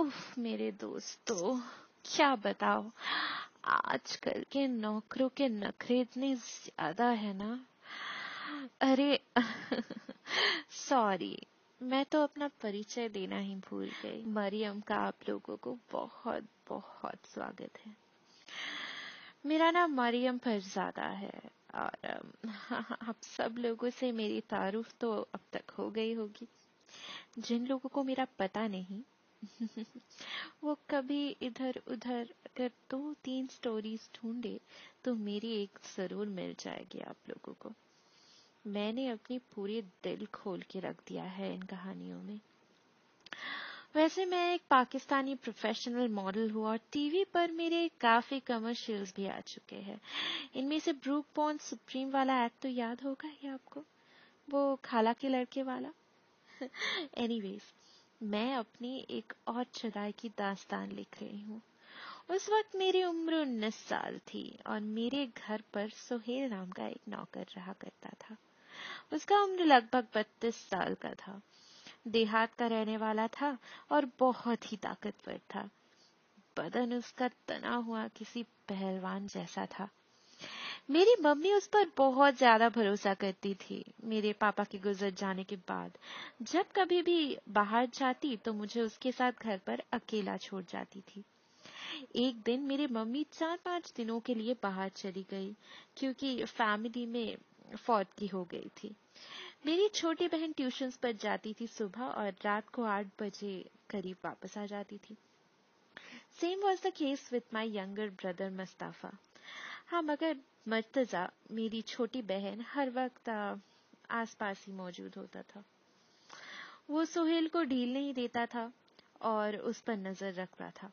उफ, मेरे दोस्तों, क्या बताओ आजकल के नौकरों के नखरे इतने ज़्यादा है ना। अरे सॉरी मैं तो अपना परिचय देना ही भूल गई। मरियम का आप लोगों को बहुत बहुत स्वागत है। मेरा नाम मरियम फरजादा है और आप सब लोगों से मेरी तारुफ तो अब तक हो गई होगी। जिन लोगों को मेरा पता नहीं वो कभी इधर उधर अगर दो तीन स्टोरीज ढूंढे तो मेरी एक ज़रूर मिल जाएगी आप लोगों को। मैंने अपनी पूरी दिल खोल के रख दिया है इन कहानियों में। वैसे मैं एक पाकिस्तानी प्रोफेशनल मॉडल हूँ और टीवी पर मेरे काफ़ी कमर्शियल्स भी आ चुके हैं। इनमें से ब्रूक पॉन सुप्रीम वाला एक्ट तो याद होगा ही आपको? वो खाला के लड़के वाला? एनीवेज मैं अपनी एक और चुदाई की दास्तान लिख रही हूँ। उस वक्त मेरी उम्र उन्नीस साल थी और मेरे घर पर सोहेल नाम का एक नौकर रहा करता था। उसका उम्र लगभग बत्तीस साल का था। देहात का रहने वाला था और बहुत ही ताकतवर था। बदन उसका तना हुआ किसी पहलवान जैसा था। मेरी मम्मी उस पर बहुत ज़्यादा भरोसा करती थी, मेरे पापा के गुजर जाने के बाद। जब कभी भी बाहर जाती तो मुझे उसके साथ घर पर अकेला छोड़ जाती थी। एक दिन मेरी मम्मी चार पाँच दिनों के लिए बाहर चली गई, क्योंकि फैमिली में फौत की हो गई थी। मेरी छोटी बहन ट्यूशंस पर जाती थी सुबह और रात को आठ बजे करीब वापस आ जाती थी। Same was the case with my younger brother Mustafa हाँ मगर मर्तजा मेरी छोटी बहन हर वक्त आसपास ही मौजूद होता था। वो सोहेल को ढील नहीं देता था और उस पर नज़र रखता था।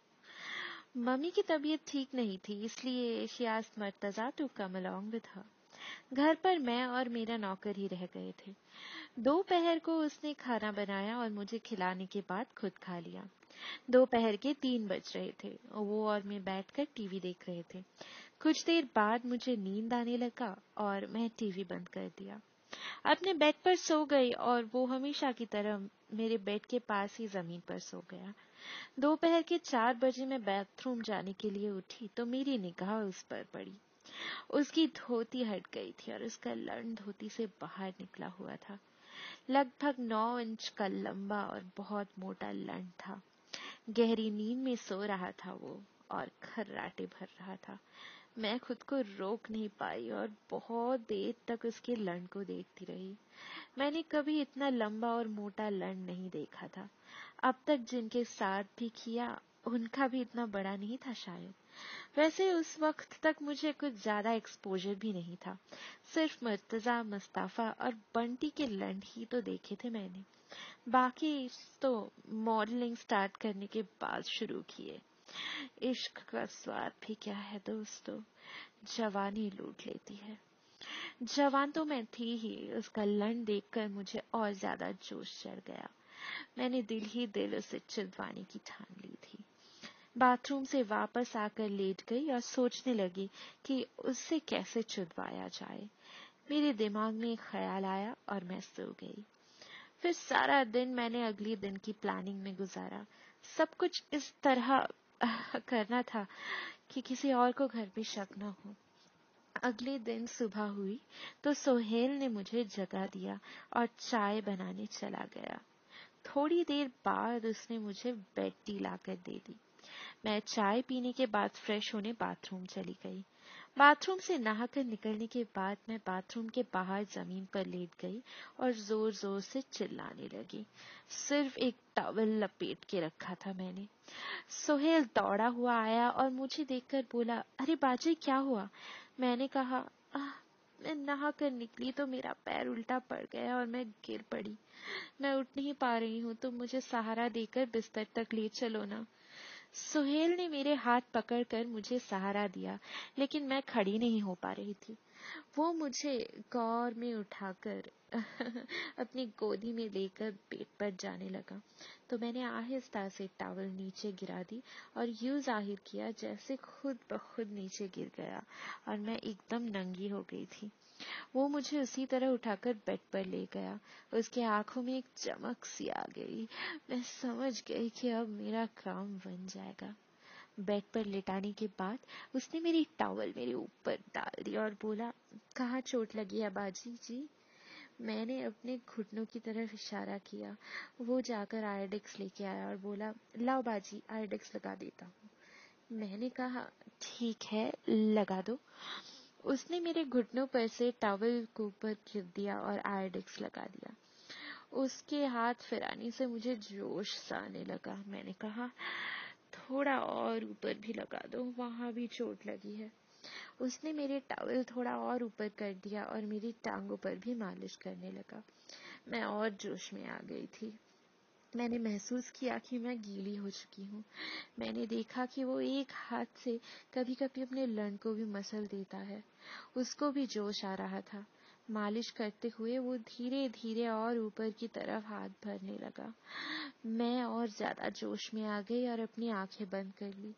मम्मी की तबीयत ठीक नहीं थी, इसलिए शियास Murtaza to come along with her घर पर मैं और मेरा नौकर ही रह गए थे। दोपहर को उसने खाना बनाया और मुझे खिलाने के बाद खुद खा लिया। दोपहर के तीन बज रहे थे। वो और मैं बैठकर टीवी देख रहे थे। कुछ देर बाद मुझे नींद आने लगा और मैं टीवी बंद कर दिया। अपने बेड पर सो गई और वो हमेशा की तरह मेरे बेड के पास ही ज़मीन पर सो गया। दोपहर के चार बजे मैं बाथरूम जाने के लिए उठी तो मेरी निगाह उस पर पड़ी। उसकी धोती हट गई थी और उसका लड़ धोती से बाहर निकला हुआ था। लगभग नौ इंच का लंबा और बहुत मोटा लंड था। गहरी नींद में सो रहा था वो और खर्राटे भर रहा था। मैं खुद को रोक नहीं पाई और बहुत देर तक उसके लंड को देखती रही। मैंने कभी इतना लंबा और मोटा लंड नहीं देखा था। अब तक जिनके साथ भी किया, उनका भी इतना बड़ा नहीं था शायद। वैसे उस वक्त तक मुझे कुछ ज़्यादा एक्सपोजर भी नहीं था। सिर्फ़ मर्तजा, मुस्ताफा और बंटी के लंड ही तो देखे थे मैंने। बाकी तो मॉडलिंग स्टार्ट करने के बाद शुरू किए। इश्क का स्वाद भी क्या है दोस्तों? जवानी लूट लेती है। जवान तो मैं थी ही, उसका लंड देखकर मुझे और ज़्यादा जोश चढ़ गया। मैंने दिल ही दिल उसे चिदवाने की ठान ली थी। बाथरूम से वापस आकर लेट गई और सोचने लगी कि उससे कैसे चुदवाया जाए। मेरे दिमाग में एक ख्याल आया और मैं सो गई। फिर सारा दिन मैंने अगले दिन की प्लानिंग में गुजारा। सब कुछ इस तरह करना था कि किसी और को घर पे शक न हो। अगले दिन सुबह हुई तो सोहेल ने मुझे जगा दिया और चाय बनाने चला गया। थोड़ी देर बाद उसने मुझे बेड टी लाकर दे दी। मैं चाय पीने के बाद फ्रेश होने बाथरूम चली गई। बाथरूम से नहाकर निकलने के बाद मैं बाथरूम के बाहर ज़मीन पर लेट गई और ज़ोर ज़ोर से चिल्लाने लगी। सिर्फ़ एक टॉवल लपेट के रखा था मैंने। सोहेल दौड़ा हुआ आया और मुझे देखकर बोला, अरे बाजी, क्या हुआ? मैंने कहा मैं नहा कर निकली तो मेरा पैर उल्टा पड़ गया और मैं गिर पड़ी। मैं उठ नहीं पा रही हूँ तो मुझे सहारा देकर बिस्तर तक ले चलो ना। सुहेल ने मेरे हाथ पकड़कर मुझे सहारा दिया, लेकिन मैं खड़ी नहीं हो पा रही थी। वो मुझे गौर में उठाकर अपनी गोदी में लेकर पेट पर जाने लगा। तो मैंने आहिस्ता से टावल नीचे गिरा दी और यूँ ज़ाहिर किया जैसे खुद ब खुद नीचे गिर गया और मैं एकदम नंगी हो गई थी। वो मुझे उसी तरह उठाकर बेड पर ले गया। उसके आँखों में एक चमक सी आ गई। मैं समझ गई कि अब मेरा काम बन जाएगा। बेड पर लेटाने के बाद उसने मेरी टॉवल मेरे ऊपर डाल दी और बोला, कहाँ चोट लगी है बाजी जी? मैंने अपने घुटनों की तरफ़ इशारा किया। वो जाकर आयोडिक्स लेके आया और बोला, लाओ बाजी आयोडिक्स लगा देता हूँ। मैंने कहा, ठीक है, लगा दो। उसने मेरे घुटनों पर से टॉवल को ऊपर गिर दिया और आयोडिक्स लगा दिया। उसके हाथ फिराने से मुझे जोश सा आने लगा। मैंने कहा, थोड़ा और ऊपर भी लगा दो, वहाँ भी चोट लगी है। उसने मेरे टॉवल थोड़ा और ऊपर कर दिया और मेरी टांगों पर भी मालिश करने लगा। मैं और जोश में आ गई थी। मैंने महसूस किया कि मैं गीली हो चुकी हूँ। मैंने देखा कि वो एक हाथ से कभी कभी अपने लन को भी मसल देता है। उसको भी जोश आ रहा था। मालिश करते हुए वो धीरे धीरे और ऊपर की तरफ़ हाथ भरने लगा। मैं और ज़्यादा जोश में आ गई और अपनी आँखें बंद कर ली।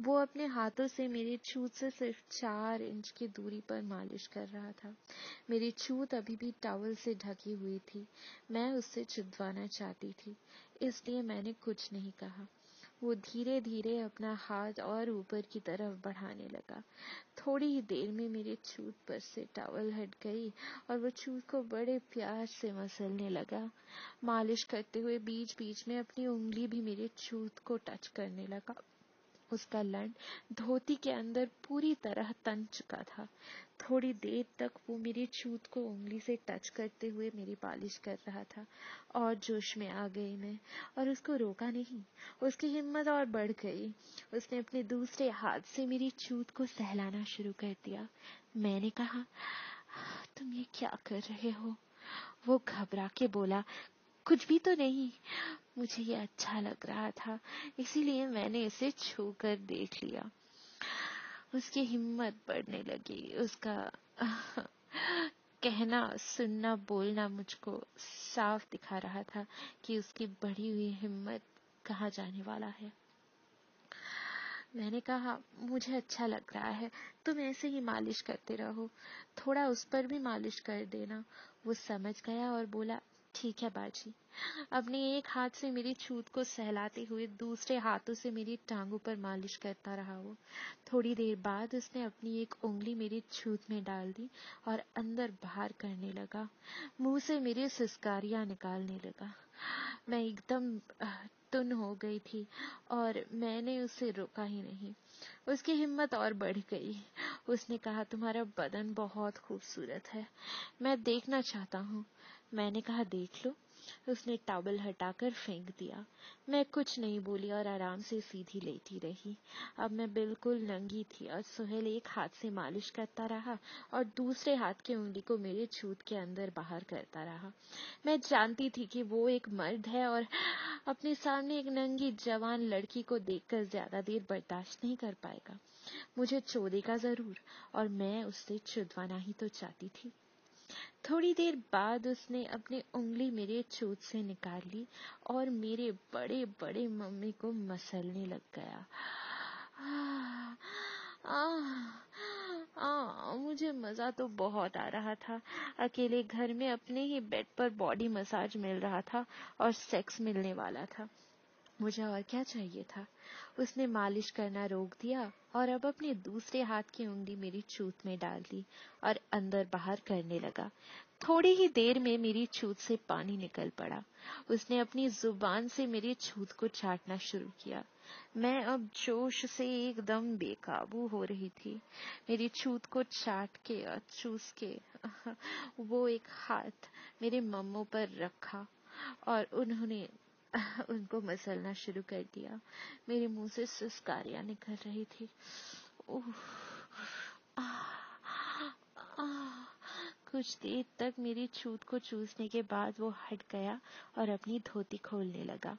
वो अपने हाथों से मेरी छूत से सिर्फ़ चार इंच की दूरी पर मालिश कर रहा था। मेरी छूत अभी भी टॉवल से ढकी हुई थी। मैं उससे चिदवाना चाहती थी, इसलिए मैंने कुछ नहीं कहा। वो धीरे धीरे अपना हाथ और ऊपर की तरफ़ बढ़ाने लगा। थोड़ी ही देर में मेरे चूत पर से टावल हट गई और वो चूत को बड़े प्यार से मसलने लगा। मालिश करते हुए बीच बीच में अपनी उंगली भी मेरे चूत को टच करने लगा। उसका लंड धोती के अंदर पूरी तरह तन चुका था। थोड़ी देर तक वो मेरी छूत को उंगली से टच करते हुए मेरी पालिश कर रहा था और जोश में आ गई मैं और उसको रोका नहीं। उसकी हिम्मत और बढ़ गई। उसने अपने दूसरे हाथ से मेरी छूत को सहलाना शुरू कर दिया। मैंने कहा, तुम ये क्या कर रहे हो? वो घबरा के बोला, कुछ भी तो नहीं। मुझे ये अच्छा लग रहा था, इसीलिए मैंने इसे छू कर देख लिया। उसकी हिम्मत बढ़ने लगी, उसका कहना, सुनना, बोलना मुझको साफ़ दिखा रहा था कि उसकी बढ़ी हुई हिम्मत कहाँ जाने वाला है। मैंने कहा, मुझे अच्छा लग रहा है, तुम ऐसे ही मालिश करते रहो। थोड़ा उस पर भी मालिश कर देना। वो समझ गया और बोला ठीक है, बाजी। अपने एक हाथ से मेरी छूत को सहलाते हुए दूसरे हाथों से मेरी टांगों पर मालिश करता रहा वो। थोड़ी देर बाद उसने अपनी एक उंगली मेरी छूत में डाल दी और अंदर बाहर करने लगा। मुँह से मेरी सिस्कारियाँ निकालने लगा। मैं एकदम तुन हो गई थी और मैंने उसे रोका ही नहीं। उसकी हिम्मत और बढ़ गई। उसने कहा, तुम्हारा बदन बहुत खूबसूरत है। मैं देखना चाहता हूँ। मैंने कहा, देख लो। उसने टॉवल हटाकर फेंक दिया। मैं कुछ नहीं बोली और आराम से सीधी लेटी रही। अब मैं बिल्कुल नंगी थी और सुहेल एक हाथ से मालिश करता रहा और दूसरे हाथ की उंगली को मेरे छूत के अंदर बाहर करता रहा। मैं जानती थी कि वो एक मर्द है और अपने सामने एक नंगी जवान लड़की को देखकर ज़्यादा देर बर्दाश्त नहीं कर पाएगा। मुझे चोदेगा ज़रूर और मैं उससे छुदवाना ही तो चाहती थी। थोड़ी देर बाद उसने अपनी उंगली मेरे छूत से निकाल ली और मेरे बड़े बड़े मम्मी को मसलने लग गया। आ, आ, आ, मुझे मज़ा तो बहुत आ रहा था। अकेले घर में अपने ही बेड पर बॉडी मसाज मिल रहा था और सेक्स मिलने वाला था। मुझे और क्या चाहिए था? उसने मालिश करना रोक दिया और अब अपने दूसरे हाथ की उंगली मेरी छूत में डाल दी और अंदर बाहर करने लगा। थोड़ी ही देर में मेरी छूत से पानी निकल पड़ा। उसने अपनी ज़ुबान से मेरी छूत को चाटना शुरू किया। मैं अब जोश से एकदम बेकाबू हो रही थी। मेरी छूत को चाट के और चूस के वो एक हाथ मेरे मम्मो पर रखा और उन्होंने उनको मसलना शुरू कर दिया। मेरे मुँह से सुस्कारियाँ निकल रही थी। कुछ देर तक मेरी छूत को चूसने के बाद वो हट गया और अपनी धोती खोलने लगा।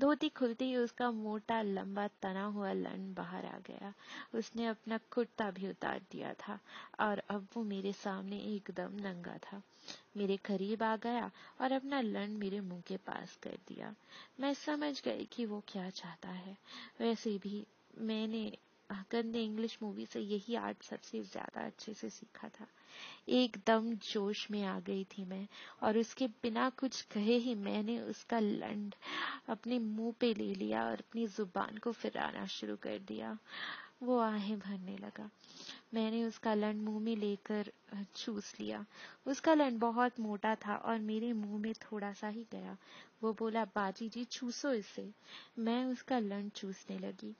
धोती खुलते ही उसका मोटा, लंबा, तना हुआ लन बाहर आ गया। उसने अपना कुर्ता भी उतार दिया था और अब वो मेरे सामने एकदम नंगा था। मेरे करीब आ गया और अपना लंड मेरे मुँह के पास कर दिया। मैं समझ गई कि वो क्या चाहता है। वैसे भी मैंने गंदे इंग्लिश मूवी से यही आर्ट सबसे ज़्यादा अच्छे से सीखा था। एकदम जोश में आ गई थी मैं और उसके बिना कुछ कहे ही मैंने उसका लंड अपने मुँह पे ले लिया और अपनी ज़ुबान को फिराना शुरू कर दिया। वो आहें भरने लगा। मैंने उसका लंड मुँह में लेकर चूस लिया। उसका लंड बहुत मोटा था और मेरे मुँह में थोड़ा सा ही गया। वो बोला, बाजी जी, चूसो इसे. मैं उसका लंड चूसने लगी।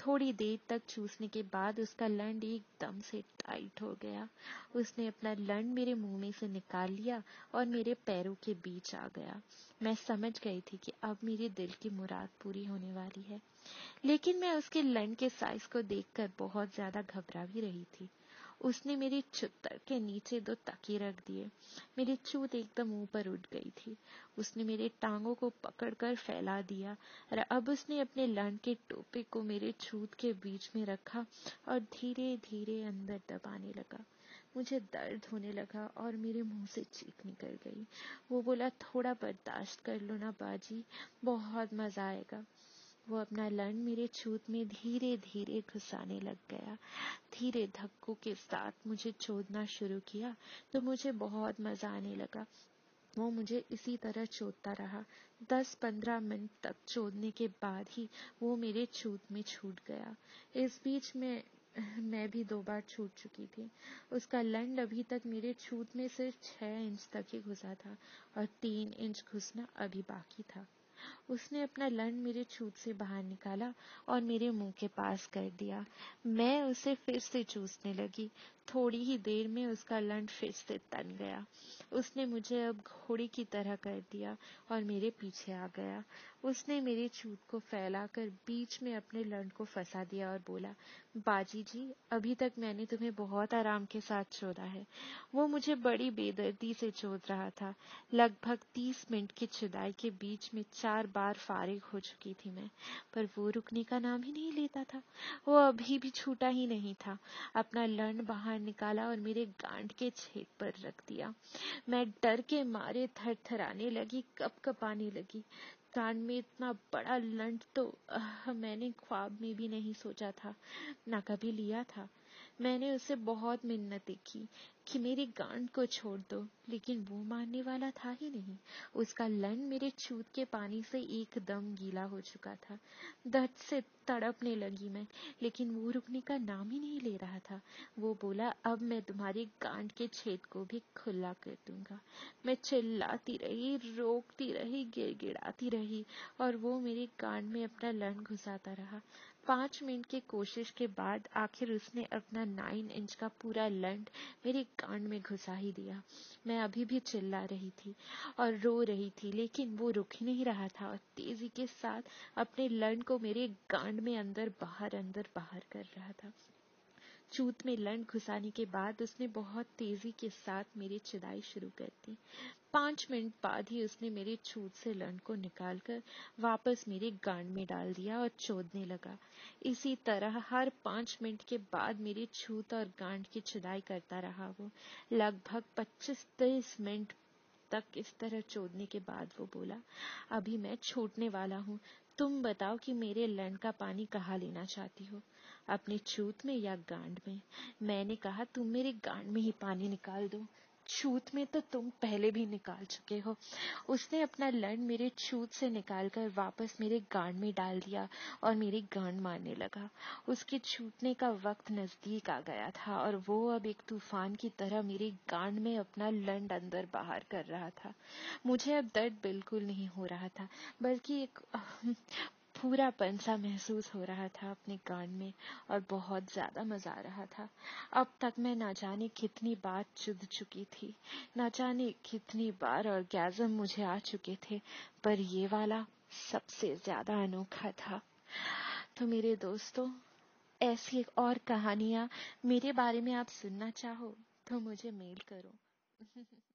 थोड़ी देर तक चूसने के बाद उसका लंड एकदम से टाइट हो गया। उसने अपना लंड मेरे मुँह में से निकाल लिया और मेरे पैरों के बीच आ गया। मैं समझ गई थी कि अब मेरे दिल की मुराद पूरी होने वाली है। लेकिन मैं उसके लंड के साइज़ को देखकर बहुत ज़्यादा घबरा भी रही थी। उसने मेरी चुत्तर के नीचे दो तकी रख दिए। मेरी चूत एकदम ऊपर उठ गई थी। उसने मेरे टांगों को पकड़कर फैला दिया और अब उसने अपने लंड के टोपे को मेरे छूत के बीच में रखा और धीरे धीरे अंदर दबाने लगा। मुझे दर्द होने लगा और मेरे मुँह से चीख निकल गई। वो बोला, थोड़ा बर्दाश्त कर लो ना बाजी, बहुत मज़ा आएगा। वो अपना लंड मेरे छूत में धीरे धीरे घुसाने लग गया। धीरे धक्कों के साथ मुझे चोदना शुरू किया तो मुझे बहुत मज़ा आने लगा। वो मुझे इसी तरह चोदता रहा। दस पंद्रह मिनट तक चोदने के बाद ही वो मेरे छूत में छूट गया। इस बीच में मैं भी दो बार छूट चुकी थी। उसका लंड अभी तक मेरे छूत में सिर्फ़ छह इंच तक ही घुसा था और तीन इंच घुसना अभी बाकी था। उसने अपना लंड मेरे छूत से बाहर निकाला और मेरे मुँह के पास कर दिया। मैं उसे फिर से चूसने लगी। थोड़ी ही देर में उसका लंड फिर से तन गया। उसने मुझे अब घोड़ी की तरह कर दिया और मेरे पीछे आ गया। उसने मेरे छूत को फैलाकर बीच में अपने लंड को फंसा दिया और बोला, बाजी जी, अभी तक मैंने तुम्हें बहुत आराम के साथ चोदा है। वो मुझे बड़ी बेदर्दी से चोद रहा था। लगभग तीस मिनट की चुदाई के बीच में चार बार फारिग हो चुकी थी मैं, पर वो रुकने का नाम ही नहीं लेता था। वो अभी भी छूटा ही नहीं था। अपना लंड बाहर निकाला और मेरे गांड के छेद पर रख दिया। मैं डर के मारे थर थराने लगी कप कपाने लगी। कान में इतना बड़ा लंड तो आ, मैंने ख्वाब में भी नहीं सोचा था ना कभी लिया था। मैंने उसे बहुत मिन्नतें की कि मेरी गांड को छोड़ दो, लेकिन वो मानने वाला था ही नहीं। उसका लन मेरे छूत के पानी से एकदम गीला हो चुका था। दर्द से तड़पने लगी मैं, लेकिन वो रुकने का नाम ही नहीं ले रहा था। वो बोला, अब मैं तुम्हारी गांड के छेद को भी खुला कर दूँगा। मैं चिल्लाती रही, रोकती रही, गिड़गिड़ाती रही, और वो मेरी गांड में अपना लन घुसाता रहा। पाँच मिनट की कोशिश के बाद आखिर उसने अपना नाइन इंच का पूरा लंड मेरे कांड में घुसा ही दिया। मैं अभी भी चिल्ला रही थी और रो रही थी, लेकिन वो रुक ही नहीं रहा था और तेज़ी के साथ अपने लंड को मेरे गांड में अंदर बाहर अंदर बाहर कर रहा था। चूत में लंड घुसाने के बाद उसने बहुत तेज़ी के साथ मेरी चिदाई शुरू कर दी। पाँच मिनट बाद ही उसने मेरे छूत से लंड को निकालकर वापस मेरे गांड में डाल दिया और चोदने लगा। इसी तरह हर पाँच मिनट के बाद मेरी छूत और गांड की चिदाई करता रहा वो। लगभग पच्चीस तेईस मिनट तक इस तरह चोदने के बाद वो बोला, अभी मैं छूटने वाला हूँ। तुम बताओ कि मेरे लंड का पानी कहाँ लेना चाहती हो? अपने छूत में या गांड में? मैंने कहा, तुम मेरे गांड में ही पानी निकाल दो। छूत में तो तुम पहले भी निकाल चुके हो। उसने अपना लंड मेरे छूत से निकालकर वापस मेरे गांड में डाल दिया और मेरी गांड मारने लगा। उसके छूटने का वक्त नज़दीक आ गया था और वो अब एक तूफ़ान की तरह मेरी गांड में अपना लंड अंदर बाहर कर रहा था। मुझे अब दर्द बिल्कुल नहीं हो रहा था, बल्कि एक पूरा पंसा महसूस हो रहा था अपने कान में और बहुत ज़्यादा मज़ा आ रहा था। अब तक मैं ना जाने कितनी बार चुद चुकी थी, ना जाने कितनी बार और गैजम मुझे आ चुके थे, पर ये वाला सबसे ज़्यादा अनोखा था। तो मेरे दोस्तों, ऐसी एक और कहानियाँ मेरे बारे में आप सुनना चाहो तो मुझे मेल करो।